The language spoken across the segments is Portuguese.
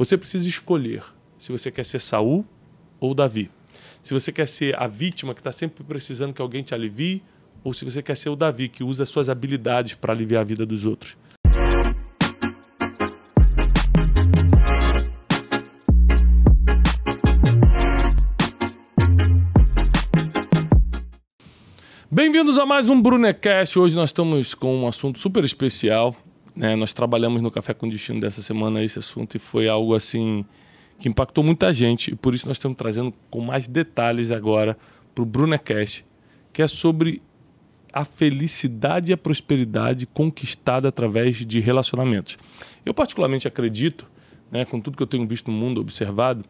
Você precisa escolher se você quer ser Saul ou Davi. Se você quer ser a vítima que está sempre precisando que alguém te alivie, ou se você quer ser o Davi que usa suas habilidades para aliviar a vida dos outros. Bem-vindos a mais um Brunecast. Hoje nós estamos com um assunto super especial. Né? Nós trabalhamos no Café com Destino dessa semana esse assunto e foi algo assim que impactou muita gente. E por isso nós estamos trazendo com mais detalhes agora para o Brunecast, que é sobre a felicidade e a prosperidade conquistada através de relacionamentos. Eu particularmente acredito, né, com tudo que eu tenho visto no mundo, observado,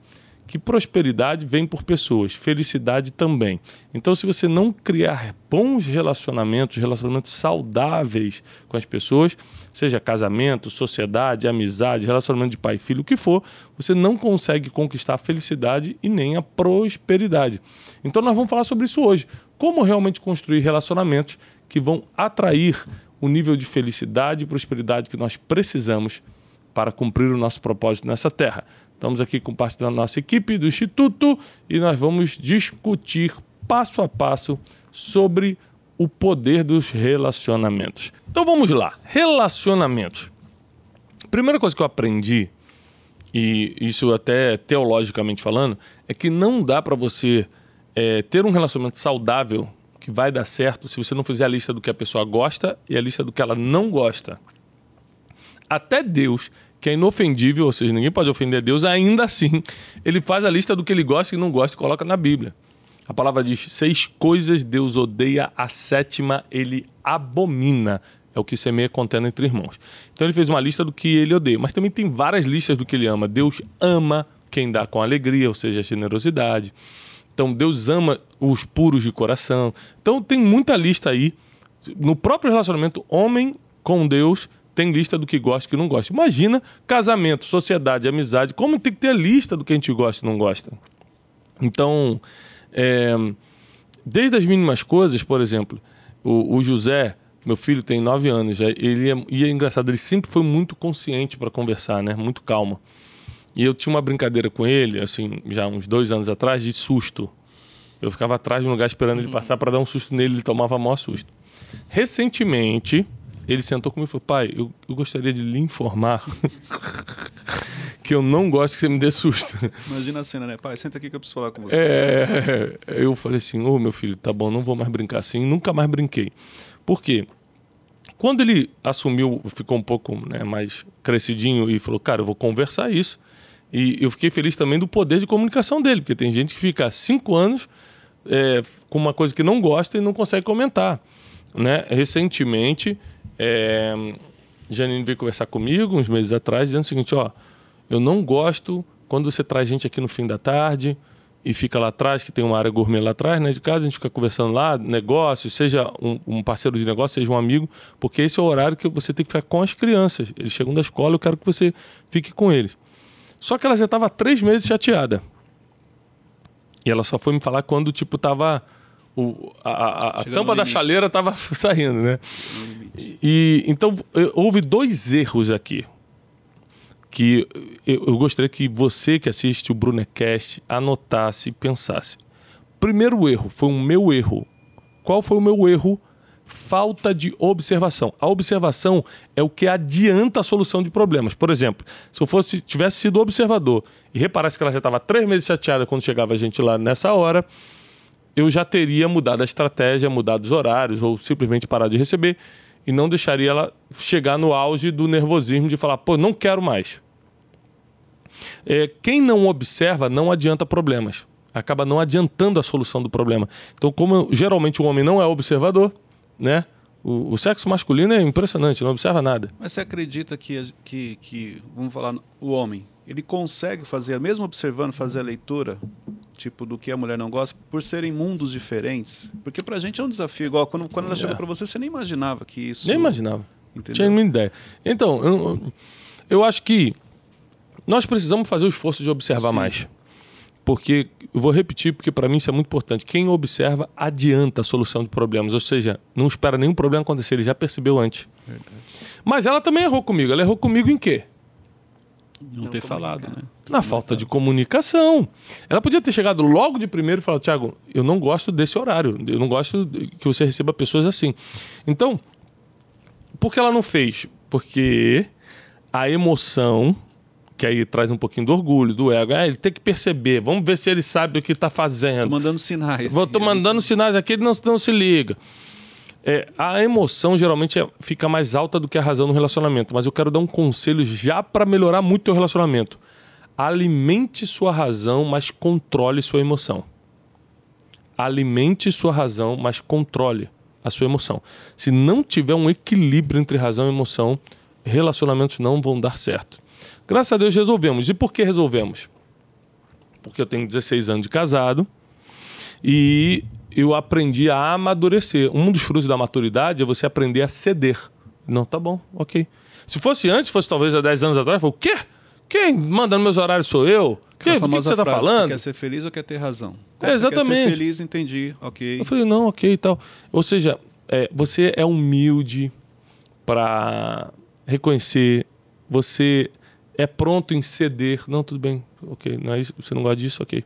que prosperidade vem por pessoas, felicidade também. Então, se você não criar bons relacionamentos, relacionamentos saudáveis com as pessoas, seja casamento, sociedade, amizade, relacionamento de pai e filho, o que for, você não consegue conquistar a felicidade e nem a prosperidade. Então, nós vamos falar sobre isso hoje. Como realmente construir relacionamentos que vão atrair o nível de felicidade e prosperidade que nós precisamos para cumprir o nosso propósito nessa terra. Estamos aqui com parte da nossa equipe do Instituto e nós vamos discutir passo a passo sobre o poder dos relacionamentos. Então vamos lá. Relacionamentos. Primeira coisa que eu aprendi, e isso até teologicamente falando, é que não dá para você é, ter um relacionamento saudável que vai dar certo se você não fizer a lista do que a pessoa gosta e a lista do que ela não gosta. Até Deus que é inofendível, ou seja, ninguém pode ofender Deus, ainda assim, ele faz a lista do que ele gosta e não gosta e coloca na Bíblia. A palavra diz: seis coisas Deus odeia, a sétima ele abomina. É o que semeia contendo entre irmãos. Então ele fez uma lista do que ele odeia, mas também tem várias listas do que ele ama. Deus ama quem dá com alegria, ou seja, generosidade. Então Deus ama os puros de coração. Então tem muita lista aí. No próprio relacionamento homem com Deus, tem lista do que gosta e que não gosta. Imagina casamento, sociedade, amizade, como tem que ter lista do que a gente gosta e não gosta. Então, é, desde as mínimas coisas, por exemplo, o, o José, meu filho tem nove anos, ele é, e é engraçado, ele sempre foi muito consciente para conversar, né? Muito calmo. E eu tinha uma brincadeira com ele, assim, já uns dois anos atrás, de susto. Eu ficava atrás de um lugar esperando ele passar para dar um susto nele, ele tomava maior susto. Recentemente, ele sentou comigo e falou: Pai, eu, eu gostaria de lhe informar que eu não gosto que você me dê susto. Imagina a cena, né? Pai, senta aqui que eu preciso falar com você. É, eu falei assim: Ô oh, meu filho, tá bom, não vou mais brincar assim. Nunca mais brinquei. Por quê? Quando ele assumiu, ficou um pouco né, mais crescidinho e falou: Cara, eu vou conversar isso. E eu fiquei feliz também do poder de comunicação dele, porque tem gente que fica cinco anos é, com uma coisa que não gosta e não consegue comentar. Né? Recentemente, é, Janine veio conversar comigo uns meses atrás, dizendo o seguinte: ó, eu não gosto quando você traz gente aqui no fim da tarde e fica lá atrás, que tem uma área gourmet lá atrás, né? De casa, a gente fica conversando lá, negócios, seja um, um, parceiro de negócio, seja um amigo, porque esse é o horário que você tem que ficar com as crianças. Eles chegam da escola, eu quero que você fique com eles. Só que ela já estava três meses chateada. E ela só foi me falar quando, tipo, tava o, a, a, a tampa da chaleira estava saindo, né? E, então, houve dois erros aqui que eu, eu, gostaria que você que assiste o Brunecast anotasse e pensasse. Primeiro erro foi o meu erro. Qual foi o meu erro? Falta de observação. A observação é o que adianta a solução de problemas. Por exemplo, se eu fosse tivesse sido observador e reparasse que ela já estava três meses chateada quando chegava a gente lá nessa hora, eu já teria mudado a estratégia, mudado os horários ou simplesmente parado de receber e não deixaria ela chegar no auge do nervosismo de falar, pô, não quero mais. É, quem não observa não adianta problemas. Acaba não adiantando a solução do problema. Então, como geralmente o homem não é observador, né? O, o, sexo masculino é impressionante, não observa nada. Mas você acredita que, que, que, vamos falar, o homem, ele consegue fazer, mesmo observando, fazer a leitura, tipo, do que a mulher não gosta, por serem mundos diferentes? Porque pra gente é um desafio, igual quando, quando ela é. chegou pra você, você nem imaginava que isso... Nem imaginava. Entendeu? Tinha nenhuma ideia. Então, eu, eu acho que nós precisamos fazer o esforço de observar Sim. mais. Porque, eu vou repetir, porque para mim isso é muito importante. Quem observa adianta a solução de problemas, ou seja, não espera nenhum problema acontecer, ele já percebeu antes. Verdade. Mas ela também errou comigo. Ela errou comigo em quê? Não, ter falado, né? Na falta de comunicação. Ela podia ter chegado logo de primeiro e falado, Tiago, eu não gosto desse horário. Eu não gosto que você receba pessoas assim. Então, por que ela não fez? Porque a emoção, que aí traz um pouquinho do orgulho, do ego, ah, ele tem que perceber, vamos ver se ele sabe o que está fazendo. Tô mandando sinais. Vou, tô mandando sinais aqui, ele não, não se liga. É, a emoção geralmente é, fica mais alta do que a razão no relacionamento, mas eu quero dar um conselho já para melhorar muito o relacionamento. Alimente sua razão, mas controle sua emoção. Alimente sua razão, mas controle a sua emoção. Se não tiver um equilíbrio entre razão e emoção, relacionamentos não vão dar certo. Graças a Deus resolvemos. E por que resolvemos? Porque eu tenho 16 anos de casado e eu aprendi a amadurecer. Um dos frutos da maturidade é você aprender a ceder. Não, tá bom, ok. Se fosse antes, fosse talvez há 10 anos atrás, eu falei, o quê? Quem manda nos meus horários sou eu? Que, do que, você está falando? Você quer ser feliz ou quer ter razão? É, exatamente. Você quer ser feliz, entendi, ok. Eu falei, não, ok e tal. Ou seja, é, você é humilde para reconhecer, você é pronto em ceder. Não, tudo bem, ok, não é isso, você não gosta disso, ok.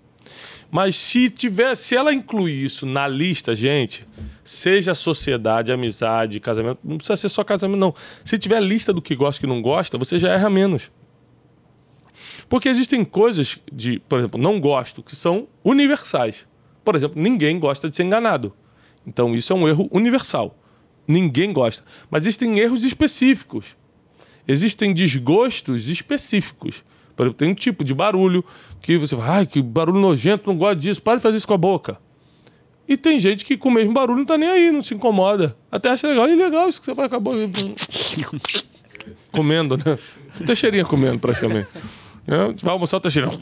Mas se tiver, se ela incluir isso na lista, gente, seja sociedade, amizade, casamento, não precisa ser só casamento, não. Se tiver lista do que gosta e que não gosta, você já erra menos. Porque existem coisas de, por exemplo, não gosto, que são universais. Por exemplo, ninguém gosta de ser enganado. Então isso é um erro universal. Ninguém gosta. Mas existem erros específicos. Existem desgostos específicos. Tem um tipo de barulho que você fala, ai, que barulho nojento, não gosto disso, para de fazer isso com a boca. E tem gente que com o mesmo barulho não tá nem aí, não se incomoda. Até acha legal, e legal isso que você faz com a boca. comendo, né? Teixeirinha comendo, praticamente. É, vai almoçar o Teixeirão.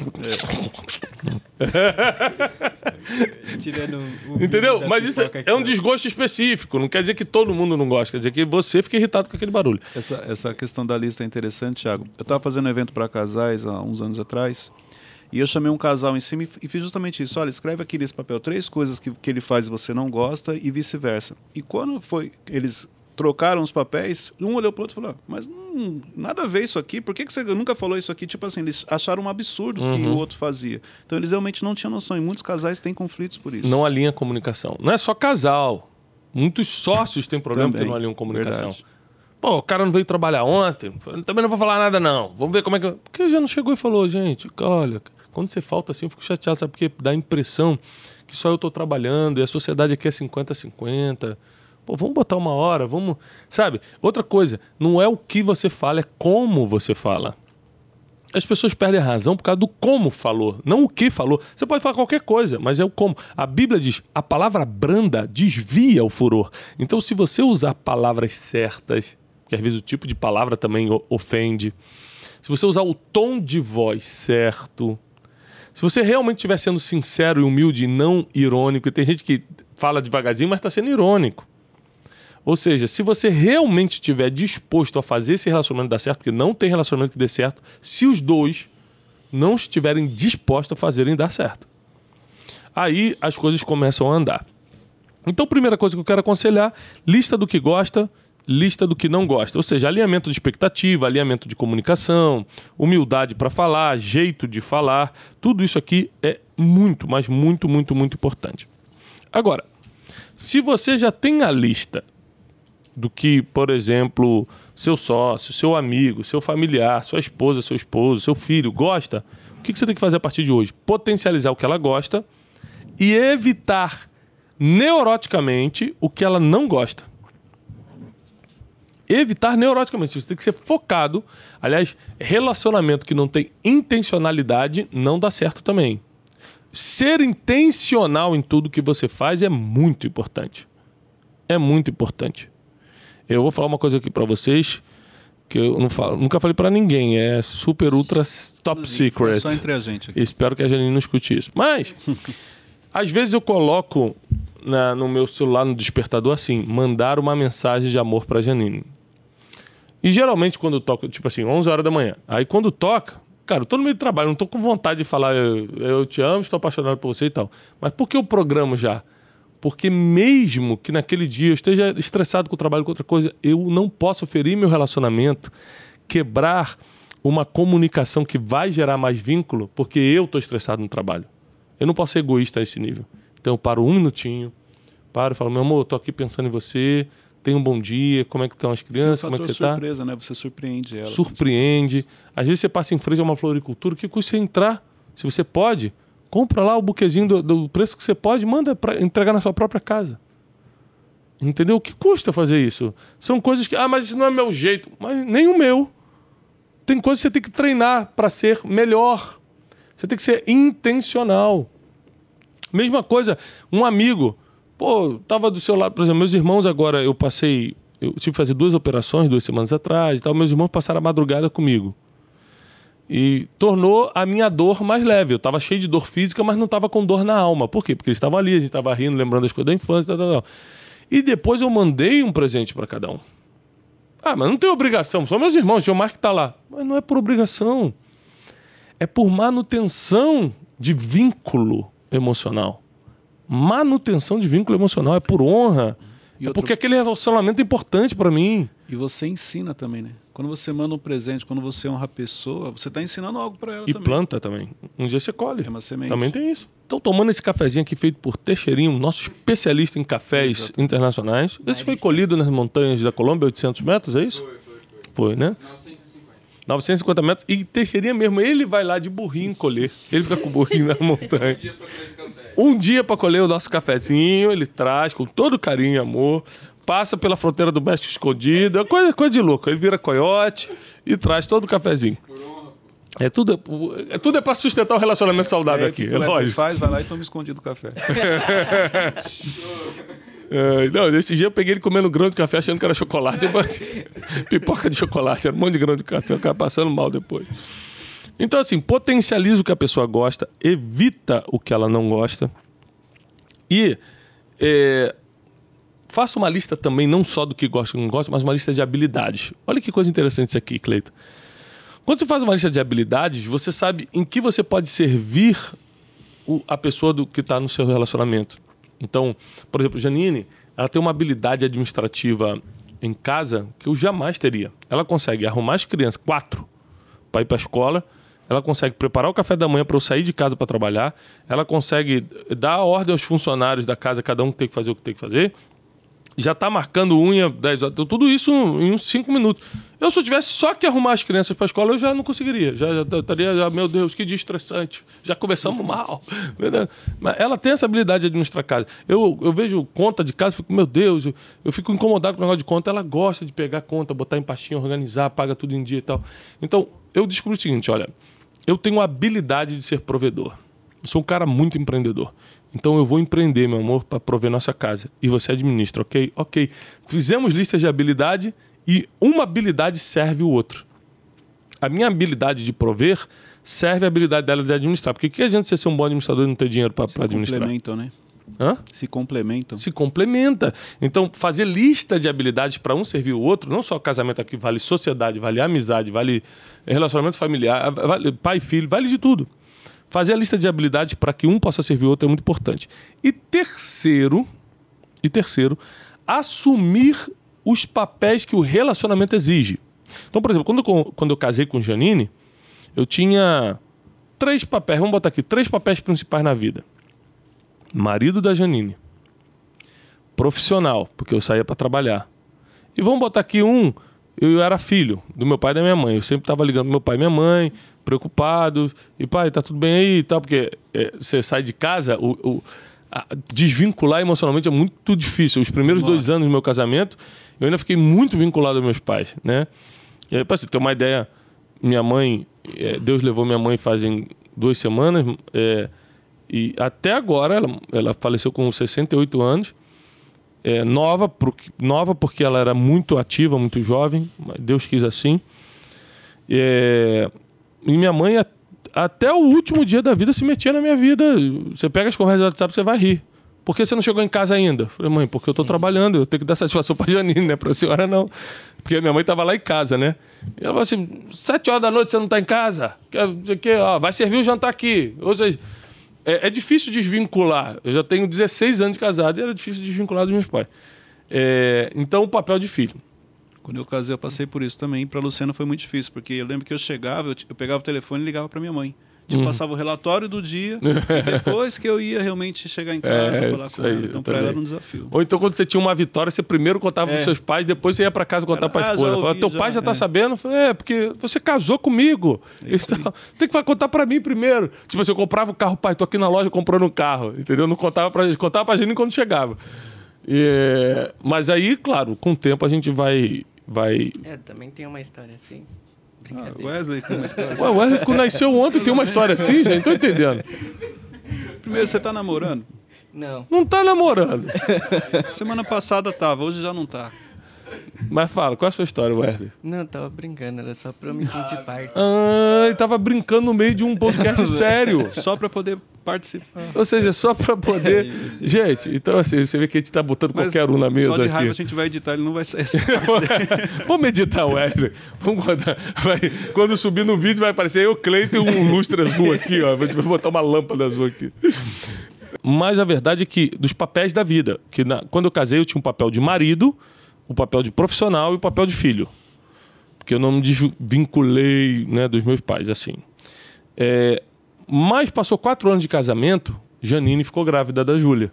Tirando o Entendeu? Mas isso é, é um desgosto específico. Não quer dizer que todo mundo não gosta. Quer dizer que você fica irritado com aquele barulho. Essa, essa questão da lista é interessante, Thiago. Eu estava fazendo um evento para casais há uns anos atrás. E eu chamei um casal em cima e fiz justamente isso. Olha, escreve aqui nesse papel três coisas que, que ele faz e você não gosta e vice-versa. E quando foi eles trocaram os papéis, um olhou para o outro e falou: Mas hum, nada a ver isso aqui, por que, que você nunca falou isso aqui? Tipo assim, eles acharam um absurdo uhum. que o outro fazia. Então eles realmente não tinham noção. E muitos casais têm conflitos por isso. Não alinha a comunicação. Não é só casal. Muitos sócios têm problema porque não alinham comunicação. Verdade. Pô, o cara não veio trabalhar ontem, também não vou falar nada, não. Vamos ver como é que. Porque já não chegou e falou, gente, olha, quando você falta assim, eu fico chateado, sabe? Porque dá a impressão que só eu estou trabalhando e a sociedade aqui é 50-50. Pô, vamos botar uma hora, vamos. Sabe? Outra coisa, não é o que você fala, é como você fala. As pessoas perdem a razão por causa do como falou, não o que falou. Você pode falar qualquer coisa, mas é o como. A Bíblia diz: a palavra branda desvia o furor. Então, se você usar palavras certas, que às vezes o tipo de palavra também ofende, se você usar o tom de voz certo, se você realmente estiver sendo sincero e humilde e não irônico, e tem gente que fala devagarzinho, mas está sendo irônico. Ou seja, se você realmente estiver disposto a fazer esse relacionamento dar certo, porque não tem relacionamento que dê certo, se os dois não estiverem dispostos a fazerem dar certo. Aí as coisas começam a andar. Então, primeira coisa que eu quero aconselhar: lista do que gosta, lista do que não gosta. Ou seja, alinhamento de expectativa, alinhamento de comunicação, humildade para falar, jeito de falar. Tudo isso aqui é muito, mas muito, muito, muito importante. Agora, se você já tem a lista do que, por exemplo, seu sócio, seu amigo, seu familiar, sua esposa, seu esposo, seu filho gosta, o que você tem que fazer a partir de hoje? Potencializar o que ela gosta e evitar neuroticamente o que ela não gosta. Evitar neuroticamente. Você tem que ser focado. Aliás, relacionamento que não tem intencionalidade não dá certo também. Ser intencional em tudo que você faz é muito importante. É muito importante. Eu vou falar uma coisa aqui para vocês que eu não falo, nunca falei para ninguém, é super ultra top secret. É só entre a gente aqui. Espero que a Janine não escute isso. Mas às vezes eu coloco na, no meu celular no despertador assim, mandar uma mensagem de amor para Janine. E geralmente quando toca, tipo assim, 11 horas da manhã. Aí quando toca, cara, eu tô no meio do trabalho, não tô com vontade de falar eu, eu te amo, estou apaixonado por você e tal. Mas por que eu programo já? Porque mesmo que naquele dia eu esteja estressado com o trabalho, com outra coisa, eu não posso ferir meu relacionamento, quebrar uma comunicação que vai gerar mais vínculo, porque eu estou estressado no trabalho. Eu não posso ser egoísta a esse nível. Então eu paro um minutinho, paro e falo, meu amor, eu tô aqui pensando em você, tenha um bom dia, como é que estão as crianças, como é que você está? surpresa, né? Você surpreende ela. Surpreende. Às vezes você passa em frente a uma floricultura, que custa você entrar? Se você pode, compra lá o buquezinho do, do preço que você pode, manda para entregar na sua própria casa. Entendeu? O que custa fazer isso? São coisas que, ah, mas isso não é meu jeito. Mas nem o meu. Tem coisas que você tem que treinar para ser melhor. Você tem que ser intencional. Mesma coisa, um amigo, pô, tava do seu lado, por exemplo, meus irmãos agora, eu passei, eu tive que fazer duas operações duas semanas atrás e tal, meus irmãos passaram a madrugada comigo. E tornou a minha dor mais leve. Eu tava cheio de dor física, mas não tava com dor na alma. Por quê? Porque eles estavam ali, a gente tava rindo, lembrando das coisas da infância, tal, tal, tal. E depois eu mandei um presente para cada um. Ah, mas não tem obrigação, são meus irmãos, o Gilmar que tá lá. Mas não é por obrigação. É por manutenção de vínculo emocional. Manutenção de vínculo emocional é por honra. E é outro... porque aquele relacionamento é importante para mim. E você ensina também, né? Quando você manda um presente, quando você honra a pessoa, você está ensinando algo para ela e também. E planta também. Um dia você colhe. É uma semente. Também tem isso. Então, tomando esse cafezinho aqui feito por Teixeirinho, nosso especialista em cafés Exato. internacionais. Esse foi colhido nas montanhas da Colômbia, 800 metros, é isso? Foi, foi, foi. Foi, né? 950 metros. E Teixeirinha mesmo, ele vai lá de burrinho colher. Ele fica com o burrinho na montanha. um dia para colher o nosso cafezinho, ele traz com todo carinho e amor. Passa pela fronteira do México escondido. É coisa, coisa de louco. Ele vira coiote e traz todo o cafezinho. É tudo, é tudo é para sustentar o relacionamento saudável é, aqui. É lógico. faz, vai lá e toma escondido o café. É, não, nesse dia eu peguei ele comendo grão de café achando que era chocolate. pipoca de chocolate, era um monte de grão de café, eu ficava passando mal depois. Então, assim, potencializa o que a pessoa gosta, evita o que ela não gosta. E é, faça uma lista também, não só do que gosta e não gosta, mas uma lista de habilidades. Olha que coisa interessante isso aqui, Cleiton. Quando você faz uma lista de habilidades, você sabe em que você pode servir o, a pessoa do que está no seu relacionamento. Então, por exemplo, Janine, ela tem uma habilidade administrativa em casa que eu jamais teria. Ela consegue arrumar as crianças, quatro, para ir para a escola. Ela consegue preparar o café da manhã para eu sair de casa para trabalhar. Ela consegue dar ordem aos funcionários da casa, cada um tem que fazer o que tem que fazer já tá marcando unha 10 horas, tudo isso em uns 5 minutos. Eu, se eu tivesse só que arrumar as crianças para a escola, eu já não conseguiria. Já, já estaria, já, meu Deus, que dia estressante. Já começamos mal. Mas ela tem essa habilidade de administrar casa. Eu, eu vejo conta de casa, fico, meu Deus, eu, eu fico incomodado com o negócio de conta. Ela gosta de pegar conta, botar em pastinha, organizar, paga tudo em dia e tal. Então, eu descobri o seguinte: olha, eu tenho a habilidade de ser provedor. Eu sou um cara muito empreendedor. Então eu vou empreender, meu amor, para prover nossa casa. E você administra, ok? Ok. Fizemos listas de habilidade e uma habilidade serve o outro. A minha habilidade de prover serve a habilidade dela de administrar. Porque que adianta você ser um bom administrador e não ter dinheiro para administrar? Se complementam, né? Hã? Se complementam. Se complementa. Então, fazer lista de habilidades para um servir o outro, não só casamento aqui, vale sociedade, vale amizade, vale relacionamento familiar, vale pai e filho, vale de tudo. Fazer a lista de habilidades para que um possa servir o outro é muito importante. E terceiro, e terceiro, assumir os papéis que o relacionamento exige. Então, por exemplo, quando eu, quando eu casei com Janine, eu tinha três papéis, vamos botar aqui, três papéis principais na vida. Marido da Janine. Profissional, porque eu saía para trabalhar. E vamos botar aqui um, eu era filho do meu pai e da minha mãe. Eu sempre estava ligando pro meu pai e minha mãe, preocupado. E pai, tá tudo bem aí e tal, porque é, você sai de casa, o, o desvincular emocionalmente é muito difícil. Os primeiros Nossa. dois anos do meu casamento, eu ainda fiquei muito vinculado aos meus pais, né? E aí, para você ter uma ideia, minha mãe, é, Deus levou minha mãe fazem duas semanas, é, e até agora ela, ela faleceu com 68 anos. É, nova, porque, nova porque ela era muito ativa, muito jovem, Deus quis assim. É, e minha mãe, até o último dia da vida, se metia na minha vida. Você pega as conversas do WhatsApp, você vai rir. Por que você não chegou em casa ainda? Falei, mãe, porque eu tô trabalhando, eu tenho que dar satisfação pra Janine, né? Pra senhora não. Porque minha mãe tava lá em casa, né? E ela falou assim: sete horas da noite você não tá em casa? Quer, quer, ó, vai servir o jantar aqui. Ou seja, é, é, difícil desvincular. Eu já tenho 16 anos de casado e era difícil desvincular dos meus pais. É, então, o papel de filho. Quando eu casei, eu passei por isso também. Para Luciana foi muito difícil, porque eu lembro que eu chegava, eu, eu pegava o telefone e ligava para minha mãe. Tipo, uhum. passava o relatório do dia, depois que eu ia realmente chegar em casa é, falar com ela. Então, para ela era um desafio. Ou então, quando você tinha uma vitória, você primeiro contava é. para seus pais, depois você ia para casa contar para a esposa. Ah, falava, teu já, pai já está é. sabendo? Falei, é, porque você casou comigo. Então, tem que contar para mim primeiro. Tipo assim, eu comprava o carro, pai, tô aqui na loja comprando um carro, entendeu? Não contava para gente, contava para gente quando chegava. E, mas aí, claro, com o tempo a gente vai vai. É, também tem uma história assim. Ah, Wesley tem uma história assim. Ué, Wesley nasceu ontem tem uma história assim, gente? Tô entendendo. Primeiro, você tá namorando? Não. Não tá namorando. Semana passada tava, hoje já não tá. Mas fala, qual é a sua história, Wesley? Não, tava brincando, era só pra eu me sentir parte. Ah, ele tava brincando no meio de um podcast sério. Só pra poder participar. Ou seja, só pra poder. gente, então assim, você vê que a gente tá botando Mas qualquer um na mesa. Só de aqui. raiva a gente vai editar, ele não vai sair. Vamos editar, Wesley. Vamos botar. Vai... Quando subir no vídeo vai aparecer eu, Cleiton e um lustre azul aqui, ó. Vou botar uma lâmpada azul aqui. Mas a verdade é que, dos papéis da vida, que na... quando eu casei eu tinha um papel de marido o papel de profissional e o papel de filho. Porque eu não me desvinculei né, dos meus pais, assim. É, mas passou quatro anos de casamento, Janine ficou grávida da Júlia.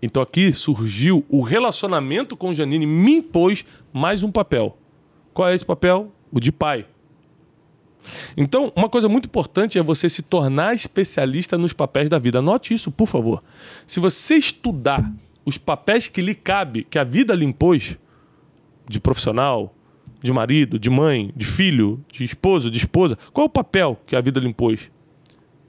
Então aqui surgiu o relacionamento com Janine, me impôs mais um papel. Qual é esse papel? O de pai. Então, uma coisa muito importante é você se tornar especialista nos papéis da vida. Anote isso, por favor. Se você estudar os papéis que lhe cabe, que a vida lhe impôs, de profissional, de marido, de mãe, de filho, de esposo, de esposa, qual é o papel que a vida lhe impôs?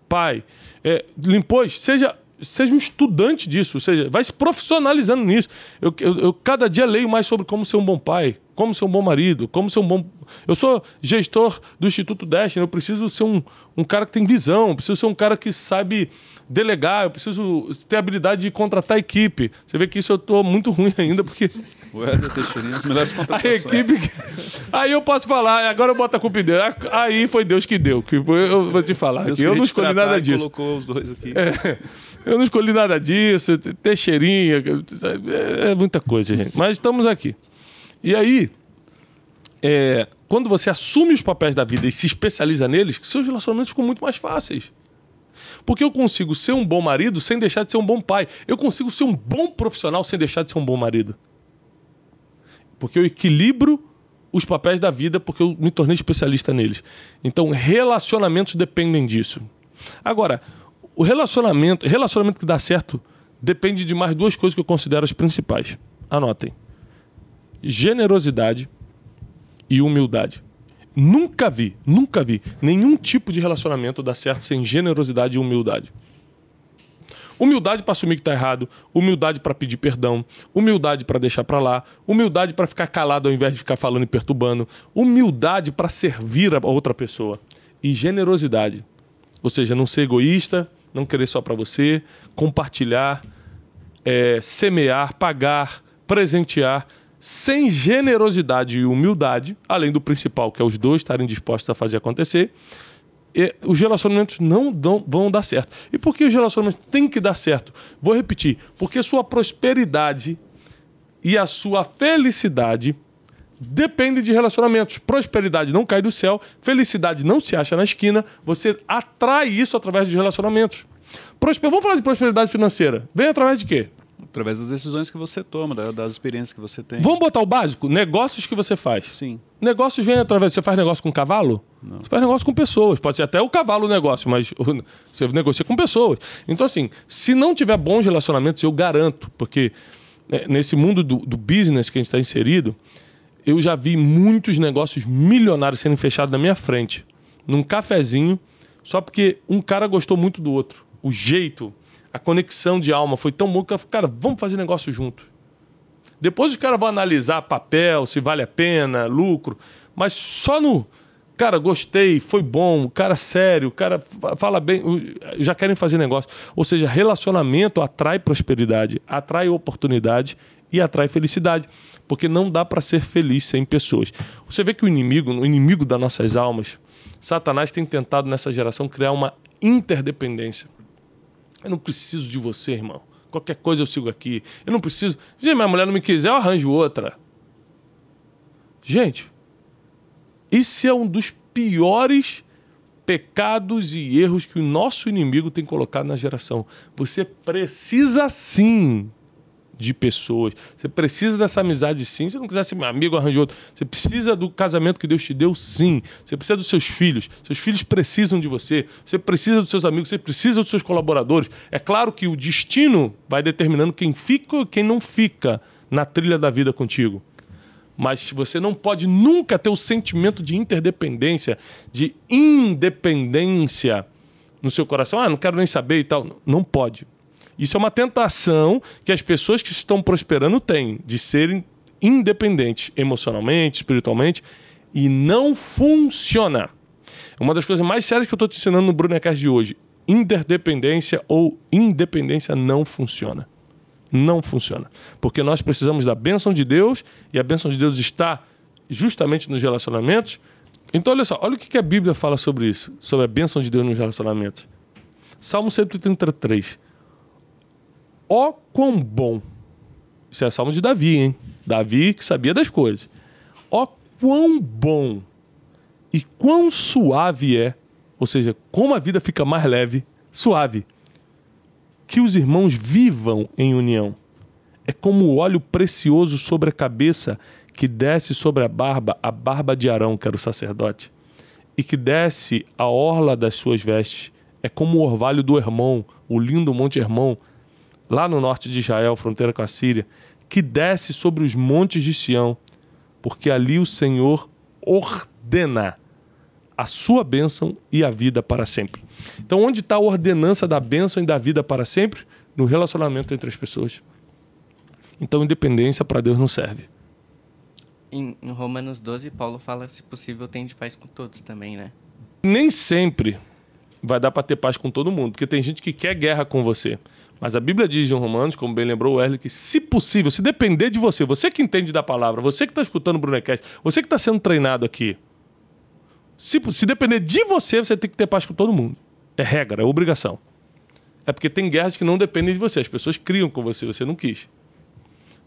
Pai, é, lhe impôs, seja, seja um estudante disso, ou seja, vai se profissionalizando nisso. Eu, eu, eu cada dia leio mais sobre como ser um bom pai, como ser um bom marido, como ser um bom. Eu sou gestor do Instituto Destiny, eu preciso ser um, um cara que tem visão, eu preciso ser um cara que sabe delegar, eu preciso ter habilidade de contratar equipe. Você vê que isso eu tô muito ruim ainda, porque. Ué, Teixeirinha, as melhores contratações. A equipe. Aí eu posso falar, agora eu boto a culpa em Deus. Aí foi Deus que deu. Que eu vou te falar. Deus eu não escolhi nada disso. colocou os dois aqui. É, eu não escolhi nada disso. Teixeirinha. É, é muita coisa, gente. Mas estamos aqui. E aí, é, quando você assume os papéis da vida e se especializa neles, seus relacionamentos ficam muito mais fáceis. Porque eu consigo ser um bom marido sem deixar de ser um bom pai. Eu consigo ser um bom profissional sem deixar de ser um bom marido. Porque eu equilibro os papéis da vida porque eu me tornei especialista neles. Então, relacionamentos dependem disso. Agora, o relacionamento, relacionamento que dá certo depende de mais duas coisas que eu considero as principais. Anotem generosidade e humildade. Nunca vi, nunca vi nenhum tipo de relacionamento dar certo sem generosidade e humildade. Humildade para assumir que está errado, humildade para pedir perdão, humildade para deixar para lá, humildade para ficar calado ao invés de ficar falando e perturbando, humildade para servir a outra pessoa e generosidade. Ou seja, não ser egoísta, não querer só para você, compartilhar, é, semear, pagar, presentear sem generosidade e humildade, além do principal, que é os dois estarem dispostos a fazer acontecer, os relacionamentos não dão, vão dar certo. E por que os relacionamentos têm que dar certo? Vou repetir. Porque sua prosperidade e a sua felicidade depende de relacionamentos. Prosperidade não cai do céu, felicidade não se acha na esquina, você atrai isso através de relacionamentos. Prosper... Vamos falar de prosperidade financeira. Vem através de quê? Através das decisões que você toma, das experiências que você tem. Vamos botar o básico? Negócios que você faz. Sim. Negócios vêm através. Você faz negócio com cavalo? Não. Você faz negócio com pessoas. Pode ser até o cavalo o negócio, mas você negocia com pessoas. Então, assim, se não tiver bons relacionamentos, eu garanto, porque né, nesse mundo do, do business que a gente está inserido, eu já vi muitos negócios milionários sendo fechados na minha frente, num cafezinho, só porque um cara gostou muito do outro. O jeito a conexão de alma foi tão boa que eu falei, cara, vamos fazer negócio junto. Depois os caras vão analisar papel, se vale a pena, lucro, mas só no. Cara, gostei, foi bom, cara sério, cara fala bem, já querem fazer negócio. Ou seja, relacionamento atrai prosperidade, atrai oportunidade e atrai felicidade, porque não dá para ser feliz sem pessoas. Você vê que o inimigo, o inimigo das nossas almas, Satanás tem tentado nessa geração criar uma interdependência. Eu não preciso de você, irmão. Qualquer coisa eu sigo aqui. Eu não preciso. Se minha mulher não me quiser, eu arranjo outra. Gente, esse é um dos piores pecados e erros que o nosso inimigo tem colocado na geração. Você precisa sim de pessoas. Você precisa dessa amizade sim. Se não quiser ser amigo, arranje outro. Você precisa do casamento que Deus te deu sim. Você precisa dos seus filhos. Seus filhos precisam de você. Você precisa dos seus amigos. Você precisa dos seus colaboradores. É claro que o destino vai determinando quem fica e quem não fica na trilha da vida contigo. Mas você não pode nunca ter o sentimento de interdependência, de independência no seu coração. Ah, não quero nem saber e tal. Não pode. Isso é uma tentação que as pessoas que estão prosperando têm, de serem independentes emocionalmente, espiritualmente, e não funciona. Uma das coisas mais sérias que eu estou te ensinando no Brunecast de hoje, interdependência ou independência não funciona. Não funciona. Porque nós precisamos da bênção de Deus e a bênção de Deus está justamente nos relacionamentos. Então, olha só, olha o que a Bíblia fala sobre isso, sobre a bênção de Deus nos relacionamentos. Salmo 133. Ó quão bom. Isso é salmo de Davi, hein? Davi que sabia das coisas. Ó quão bom e quão suave é, ou seja, como a vida fica mais leve, suave, que os irmãos vivam em união. É como o óleo precioso sobre a cabeça que desce sobre a barba, a barba de Arão, que era o sacerdote, e que desce a orla das suas vestes. É como o orvalho do Hermon, o lindo Monte Hermon, lá no norte de Israel, fronteira com a Síria, que desce sobre os montes de Sião, porque ali o Senhor ordena a sua bênção e a vida para sempre. Então, onde está a ordenança da bênção e da vida para sempre? No relacionamento entre as pessoas. Então, independência para Deus não serve. Em, Romanos 12, Paulo fala, se possível, tem de paz com todos também, né? Nem sempre vai dar para ter paz com todo mundo, porque tem gente que quer guerra com você. Mas a Bíblia diz em Romanos, como bem lembrou o Erle, que se possível, se depender de você, você que entende da palavra, você que está escutando o Brunecast, você que está sendo treinado aqui, se, se depender de você, você tem que ter paz com todo mundo. É regra, é obrigação. É porque tem guerras que não dependem de você. As pessoas criam com você, você não quis.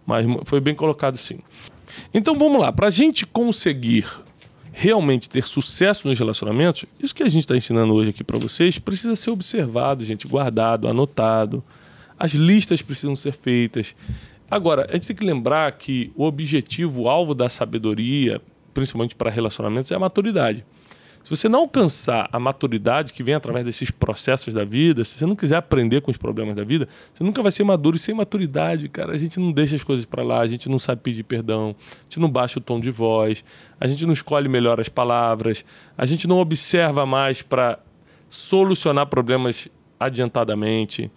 Mas foi bem colocado sim. Então vamos lá. Para a gente conseguir realmente ter sucesso nos relacionamentos, isso que a gente está ensinando hoje aqui para vocês precisa ser observado, gente, guardado, anotado. As listas precisam ser feitas. Agora, a gente tem que lembrar que o objetivo, o alvo da sabedoria, principalmente para relacionamentos, é a maturidade. Se você não alcançar a maturidade que vem através desses processos da vida, se você não quiser aprender com os problemas da vida, você nunca vai ser maduro. E sem maturidade, cara, a gente não deixa as coisas para lá, a gente não sabe pedir perdão, a gente não baixa o tom de voz, a gente não escolhe melhor as palavras, a gente não observa mais para solucionar problemas adiantadamente.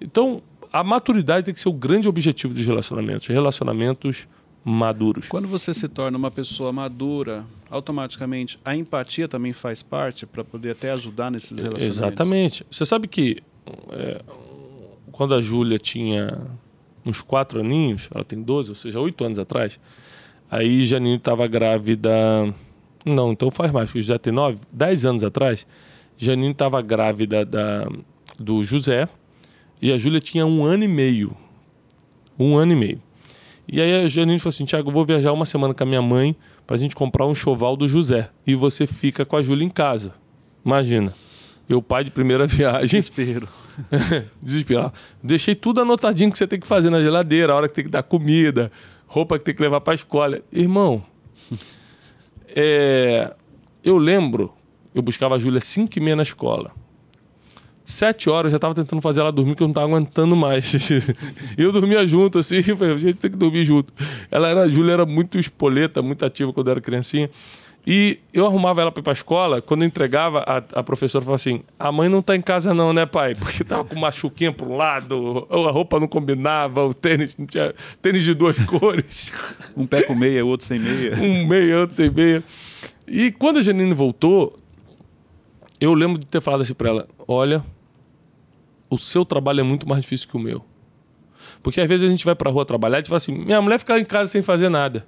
Então, a maturidade tem que ser o grande objetivo dos relacionamentos. Relacionamentos maduros. Quando você se torna uma pessoa madura, automaticamente a empatia também faz parte para poder até ajudar nesses relacionamentos. Exatamente. Você sabe que é, quando a Júlia tinha uns quatro aninhos, ela tem 12, ou seja, oito anos atrás, aí Janine estava grávida. Não, então faz mais, porque já tem nove, dez anos atrás, Janine estava grávida da, do José e a Júlia tinha um ano e meio. Um ano e meio. E aí a Janine falou assim: Tiago, eu vou viajar uma semana com a minha mãe pra gente comprar um choval do José. E você fica com a Júlia em casa. Imagina. Eu, pai de primeira viagem. Desespero. Desespero. Deixei tudo anotadinho que você tem que fazer na geladeira, a hora que tem que dar comida, roupa que tem que levar pra escola. Irmão, é, eu lembro, eu buscava a Júlia 5 e meia na escola sete horas, eu já tava tentando fazer ela dormir, que eu não tava aguentando mais. e eu dormia junto, assim, a gente tem que dormir junto. Ela era, a Júlia era muito espoleta, muito ativa quando eu era criancinha. E eu arrumava ela para ir pra escola, quando eu entregava, a, a professora falava assim: a mãe não tá em casa, não, né, pai? Porque tava com uma chuquinha para um lado, a roupa não combinava, o tênis não tinha tênis de duas cores. um pé com meia, outro sem meia. um meia, outro sem meia. E quando a Janine voltou, eu lembro de ter falado assim para ela: olha, o seu trabalho é muito mais difícil que o meu. Porque às vezes a gente vai pra rua trabalhar e fala assim: minha mulher fica em casa sem fazer nada.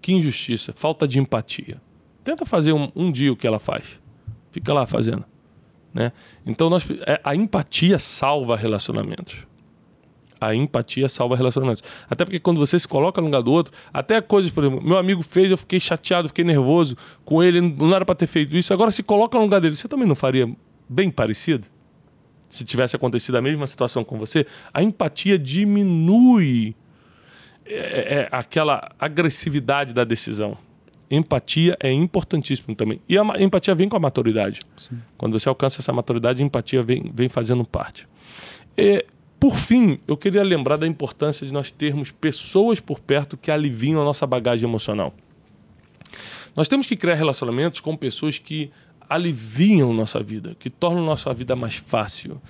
Que injustiça, falta de empatia. Tenta fazer um, um dia o que ela faz. Fica lá fazendo. Né? Então nós, é, a empatia salva relacionamentos. a empatia salva relacionamentos. Até porque quando você se coloca no lugar do outro, até coisas, por exemplo, meu amigo fez, eu fiquei chateado, fiquei nervoso com ele, não era para ter feito isso. Agora se coloca no lugar dele, você também não faria bem parecido? Se tivesse acontecido a mesma situação com você, a empatia diminui é, é, aquela agressividade da decisão. Empatia é importantíssimo também. E a empatia vem com a maturidade. Sim. Quando você alcança essa maturidade, a empatia vem, vem fazendo parte. E, por fim, eu queria lembrar da importância de nós termos pessoas por perto que aliviam a nossa bagagem emocional. Nós temos que criar relacionamentos com pessoas que aliviam nossa vida, que tornam nossa vida mais fácil.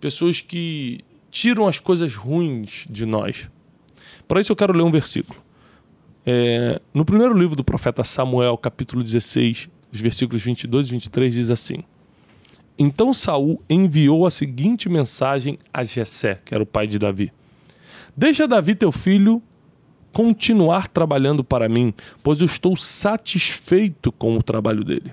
Pessoas que tiram as coisas ruins de nós. Para isso eu quero ler um versículo. É, no primeiro livro do profeta Samuel, capítulo 16, os versículos 22 e 23, diz assim: Então Saul enviou a seguinte mensagem a Jessé, que era o pai de Davi: Deixa Davi teu filho continuar trabalhando para mim, pois eu estou satisfeito com o trabalho dele.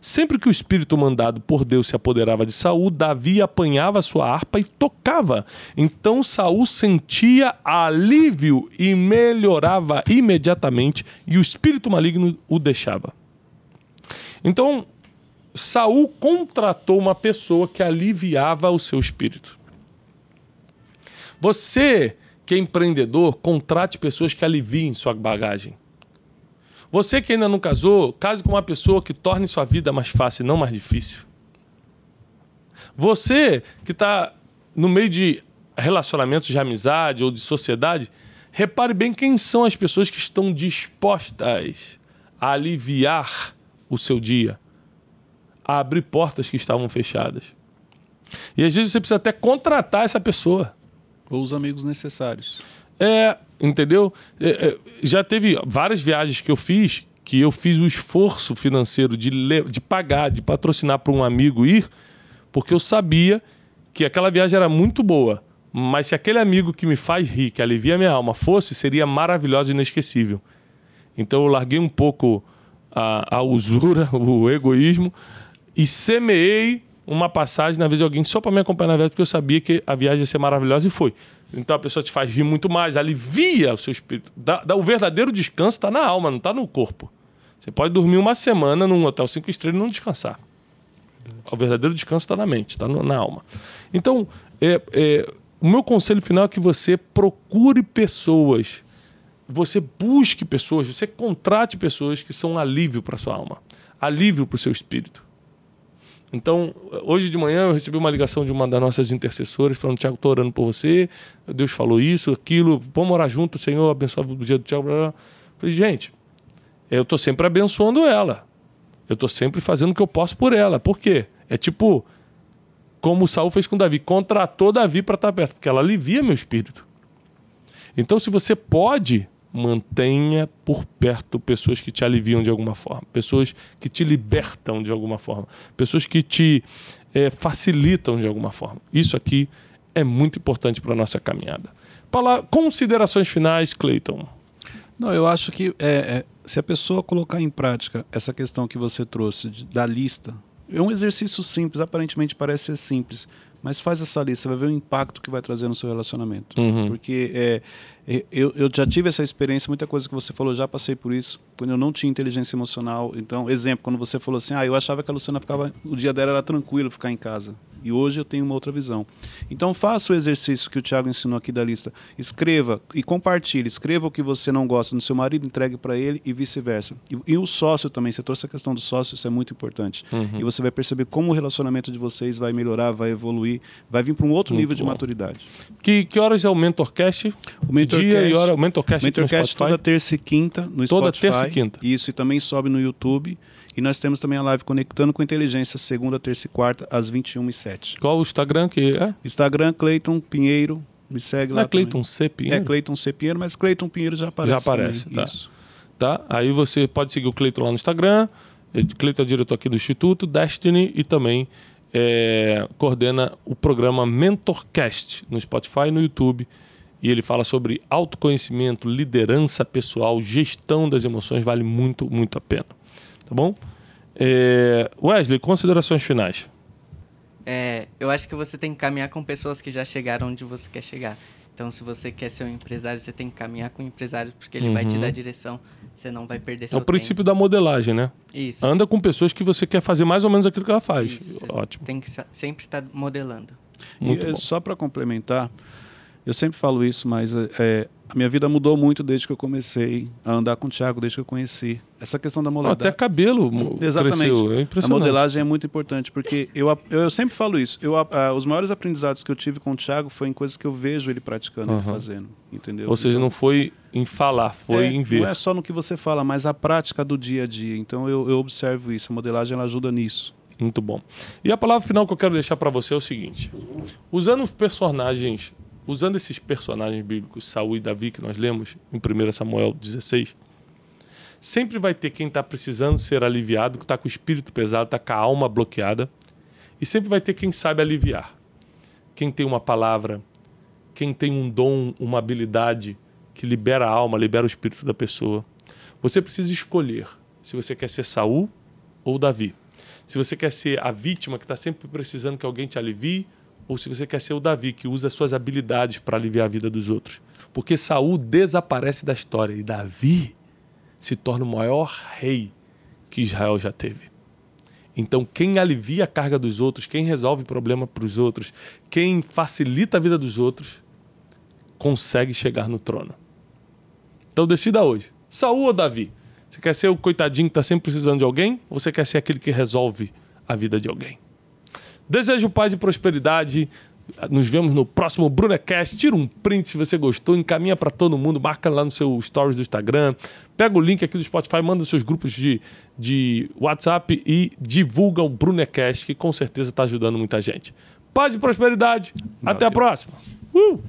Sempre que o espírito mandado por Deus se apoderava de Saul, Davi apanhava sua harpa e tocava. Então Saul sentia alívio e melhorava imediatamente, e o espírito maligno o deixava. Então Saul contratou uma pessoa que aliviava o seu espírito. Você que é empreendedor, contrate pessoas que aliviem sua bagagem. Você que ainda não casou, case com uma pessoa que torne sua vida mais fácil, não mais difícil. Você que está no meio de relacionamentos de amizade ou de sociedade, repare bem quem são as pessoas que estão dispostas a aliviar o seu dia, a abrir portas que estavam fechadas. E às vezes você precisa até contratar essa pessoa. Ou os amigos necessários. É, entendeu? É, é, já teve várias viagens que eu fiz que eu fiz o esforço financeiro de, de pagar, de patrocinar para um amigo ir, porque eu sabia que aquela viagem era muito boa. Mas se aquele amigo que me faz rir, que alivia minha alma, fosse, seria maravilhoso e inesquecível. Então eu larguei um pouco a, a usura, o egoísmo, e semeei uma passagem na vez de alguém só para me acompanhar na viagem, porque eu sabia que a viagem ia ser maravilhosa e foi. Então a pessoa te faz rir muito mais, alivia o seu espírito. Dá, dá o verdadeiro descanso está na alma, não está no corpo. Você pode dormir uma semana num hotel cinco estrelas e não descansar. O verdadeiro descanso está na mente, está na alma. Então, é, é, o meu conselho final é que você procure pessoas, você busque pessoas, você contrate pessoas que são alívio para sua alma, alívio para o seu espírito. Então, hoje de manhã eu recebi uma ligação de uma das nossas intercessoras falando: Tiago, estou orando por você, Deus falou isso, aquilo, vamos orar junto, Senhor, abençoa o dia do Tiago. Falei, gente, eu estou sempre abençoando ela. Eu estou sempre fazendo o que eu posso por ela. Por quê? É tipo, como Saul fez com Davi: contratou Davi para estar perto, porque ela alivia meu espírito. Então, se você pode mantenha por perto pessoas que te aliviam de alguma forma, pessoas que te libertam de alguma forma, pessoas que te é, facilitam de alguma forma. Isso aqui é muito importante para a nossa caminhada. Para considerações finais, Cleiton. Não, eu acho que é, é, se a pessoa colocar em prática essa questão que você trouxe de, da lista, é um exercício simples, aparentemente parece ser simples, mas faz essa lista, você vai ver o impacto que vai trazer no seu relacionamento. Uhum. Porque é, eu, eu já tive essa experiência, muita coisa que você falou, já passei por isso, quando eu não tinha inteligência emocional. Então, exemplo, quando você falou assim, ah, eu achava que a Luciana ficava, o dia dela era tranquilo ficar em casa. E hoje eu tenho uma outra visão. Então faça o exercício que o Thiago ensinou aqui da lista. Escreva e compartilhe. Escreva o que você não gosta no seu marido, entregue para ele e vice-versa. E, e, o sócio também. Você trouxe a questão do sócio, isso é muito importante. Uhum. E você vai perceber como o relacionamento de vocês vai melhorar, vai evoluir, vai vir para um outro muito nível bom. de maturidade. Que, que horas é o Mentorcast? O Mentorcast, dia e hora, o Mentorcast, Mentorcast toda terça e quinta no toda Spotify. Toda terça e quinta. Isso, e também sobe no YouTube. E nós temos também a live Conectando com Inteligência, segunda, terça e quarta, às 21h07. Qual o Instagram que é? Instagram, Cleiton Pinheiro. Me segue Não lá. é Cleiton C. Pinheiro? É Cleiton C. Pinheiro, mas Cleiton Pinheiro já aparece. Já aparece, também. tá. Isso. Tá? Aí você pode seguir o Cleiton lá no Instagram. Cleiton é diretor aqui do Instituto, Destiny e também é, coordena o programa Mentorcast no Spotify e no YouTube. E ele fala sobre autoconhecimento, liderança pessoal, gestão das emoções, vale muito, muito a pena. Tá bom? É... Wesley, considerações finais. É, eu acho que você tem que caminhar com pessoas que já chegaram onde você quer chegar. Então, se você quer ser um empresário, você tem que caminhar com um empresário, porque ele vai te Uhum. dar direção. Você não vai perder É seu o princípio da modelagem, né? tempo. Isso. Anda com pessoas que você quer fazer mais ou menos aquilo que ela faz. Isso, Ótimo. Tem que sempre estar modelando. Muito e, bom. Só para complementar, eu sempre falo isso, mas é, a minha vida mudou muito desde que eu comecei a andar com o Thiago, desde que eu conheci. Essa questão da modelagem. Até cabelo Exatamente. cresceu. É A modelagem é muito importante, porque eu, eu, sempre falo isso. Eu, os maiores aprendizados que eu tive com o Thiago foi em coisas que eu vejo ele praticando, ele Aham. fazendo. Entendeu? Ou seja, Então, não foi em falar, foi é, em ver. Não é só no que você fala, mas a prática do dia a dia. Então eu, eu observo isso. A modelagem ela ajuda nisso. Muito bom. E a palavra final que eu quero deixar para você é o seguinte: usando personagens, usando esses personagens bíblicos, Saul e Davi que nós lemos em 1 Samuel 16, sempre vai ter quem está precisando ser aliviado, que está com o espírito pesado, está com a alma bloqueada, e sempre vai ter quem sabe aliviar. Quem tem uma palavra, quem tem um dom, uma habilidade que libera a alma, libera o espírito da pessoa. Você precisa escolher se você quer ser Saul ou Davi. Se você quer ser a vítima que está sempre precisando que alguém te alivie, ou se você quer ser o Davi que usa suas habilidades para aliviar a vida dos outros. Porque Saul desaparece da história e Davi se torna o maior rei que Israel já teve. Então, quem alivia a carga dos outros, quem resolve problema para os outros, quem facilita a vida dos outros, consegue chegar no trono. Então decida hoje. Saul ou Davi? Você quer ser o coitadinho que está sempre precisando de alguém? Ou você quer ser aquele que resolve a vida de alguém? Desejo paz e prosperidade. Nos vemos no próximo Brunecast. Tira um print se você gostou, encaminha para todo mundo, marca lá no seu stories do Instagram, pega o link aqui do Spotify, manda nos seus grupos de, de WhatsApp e divulga o Brunecast, que com certeza está ajudando muita gente. Paz e prosperidade. Até a próxima. Uh!